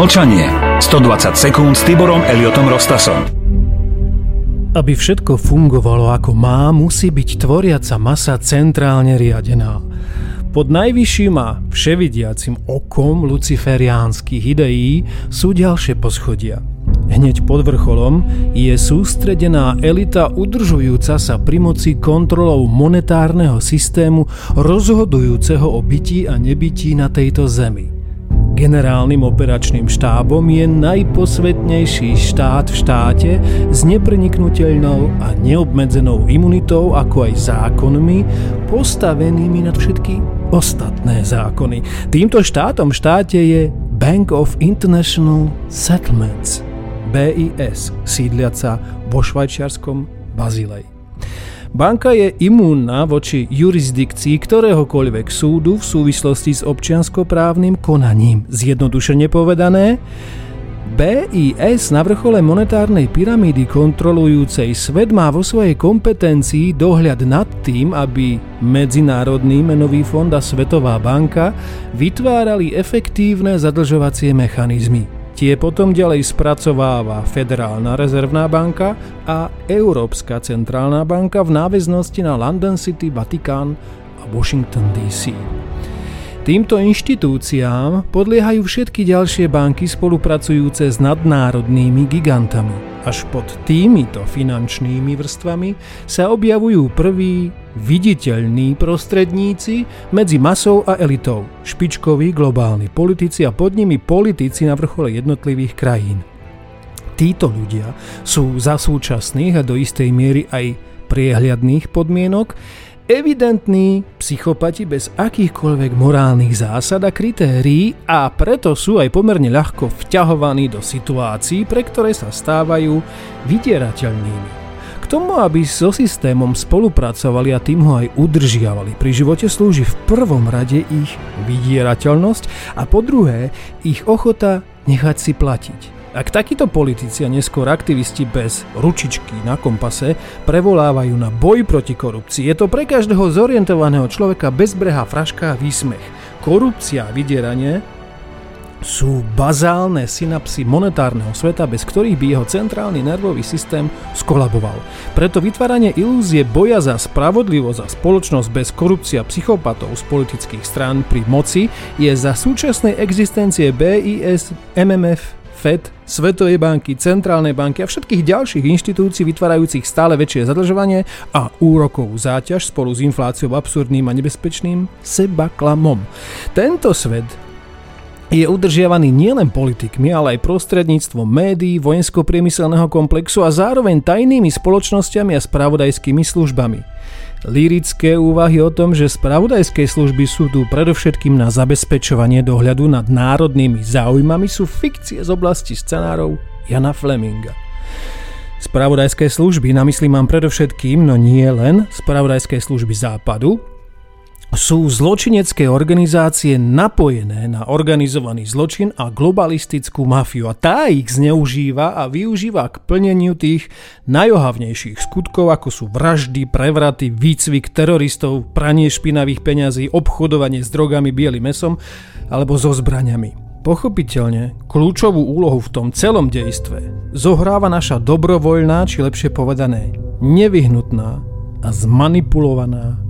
Mlčanie. 120 sekúnd s Tiborom Eliotom Rostasom. Aby všetko fungovalo ako má, musí byť tvoriaca masa centrálne riadená. Pod najvyšším a vševidiacim okom luciferiánskych ideí sú ďalšie poschodia. Hneď pod vrcholom je sústredená elita udržujúca sa pri moci kontrolou monetárneho systému rozhodujúceho o bytí a nebytí na tejto zemi – Generálnym operačným štábom je najposvetnejší štát v štáte s nepreniknutelnou a neobmedzenou imunitou, ako aj zákonmi, postavenými nad všetky ostatné zákony. Týmto štátom v štáte je Bank of International Settlements, BIS, sídliaca vo švajčiarskom Bazilej. Banka je imúnna voči jurisdikcii ktoréhokoľvek súdu v súvislosti s občianskoprávnym konaním. Zjednodušene povedané, BIS na vrchole monetárnej pyramídy kontrolujúcej svet má vo svojej kompetencii dohľad nad tým, aby Medzinárodný menový fond a Svetová banka vytvárali efektívne zadlžovacie mechanizmy. Tie potom ďalej spracováva Federálna rezervná banka a Európska centrálna banka v náväznosti na London City, Vatikán a Washington DC. Týmto inštitúciám podliehajú všetky ďalšie banky spolupracujúce s nadnárodnými gigantami. Až pod týmito finančnými vrstvami sa objavujú prví viditeľní prostredníci medzi masou a elitou, špičkoví globálni politici a pod nimi politici na vrchole jednotlivých krajín. Títo ľudia sú za súčasných a do istej miery aj priehľadných podmienok evidentní psychopati bez akýchkoľvek morálnych zásad a kritérií a preto sú aj pomerne ľahko vťahovaní do situácií, pre ktoré sa stávajú vydierateľnými tomu, aby so systémom spolupracovali a tým ho aj udržiavali pri živote, slúži v prvom rade ich vydierateľnosť a po druhé ich ochota nechať si platiť. Ak takíto politici a neskôr aktivisti bez ručičky na kompase prevolávajú na boj proti korupcii, je to pre každého zorientovaného človeka bezbrehá fraška a výsmech. Korupcia a vydieranie sú bazálne synapsy monetárneho sveta, bez ktorých by jeho centrálny nervový systém skolaboval. Preto vytváranie ilúzie boja za spravodlivosť a spoločnosť bez korupcia psychopatov z politických strán pri moci je za súčasnej existencie BIS, MMF, FED, Svetovej banky, Centrálnej banky a všetkých ďalších inštitúcií vytvárajúcich stále väčšie zadlžovanie a úrokovú záťaž spolu s infláciou absurdným a nebezpečným seba klamom. Tento svet je udržiavaný nielen politikmi, ale aj prostredníctvom médií, vojensko-priemyselného komplexu a zároveň tajnými spoločnosťami a spravodajskými službami. Lirické úvahy o tom, že spravodajské služby sú tu predovšetkým na zabezpečovanie dohľadu nad národnými záujmami sú fikcie z oblasti scenárov Jana Fleminga. Spravodajské služby, na mysli mám predovšetkým, no nie len, spravodajské služby západu, sú zločinecké organizácie napojené na organizovaný zločin a globalistickú mafiu a tá ich zneužíva a využíva k plneniu tých najohavnejších skutkov, ako sú vraždy, prevraty, výcvik teroristov, pranie špinavých peňazí, obchodovanie s drogami, bielým mesom alebo so zbraňami. Pochopiteľne, kľúčovú úlohu v tom celom dejstve zohráva naša dobrovoľná, či lepšie povedané, nevyhnutná a zmanipulovaná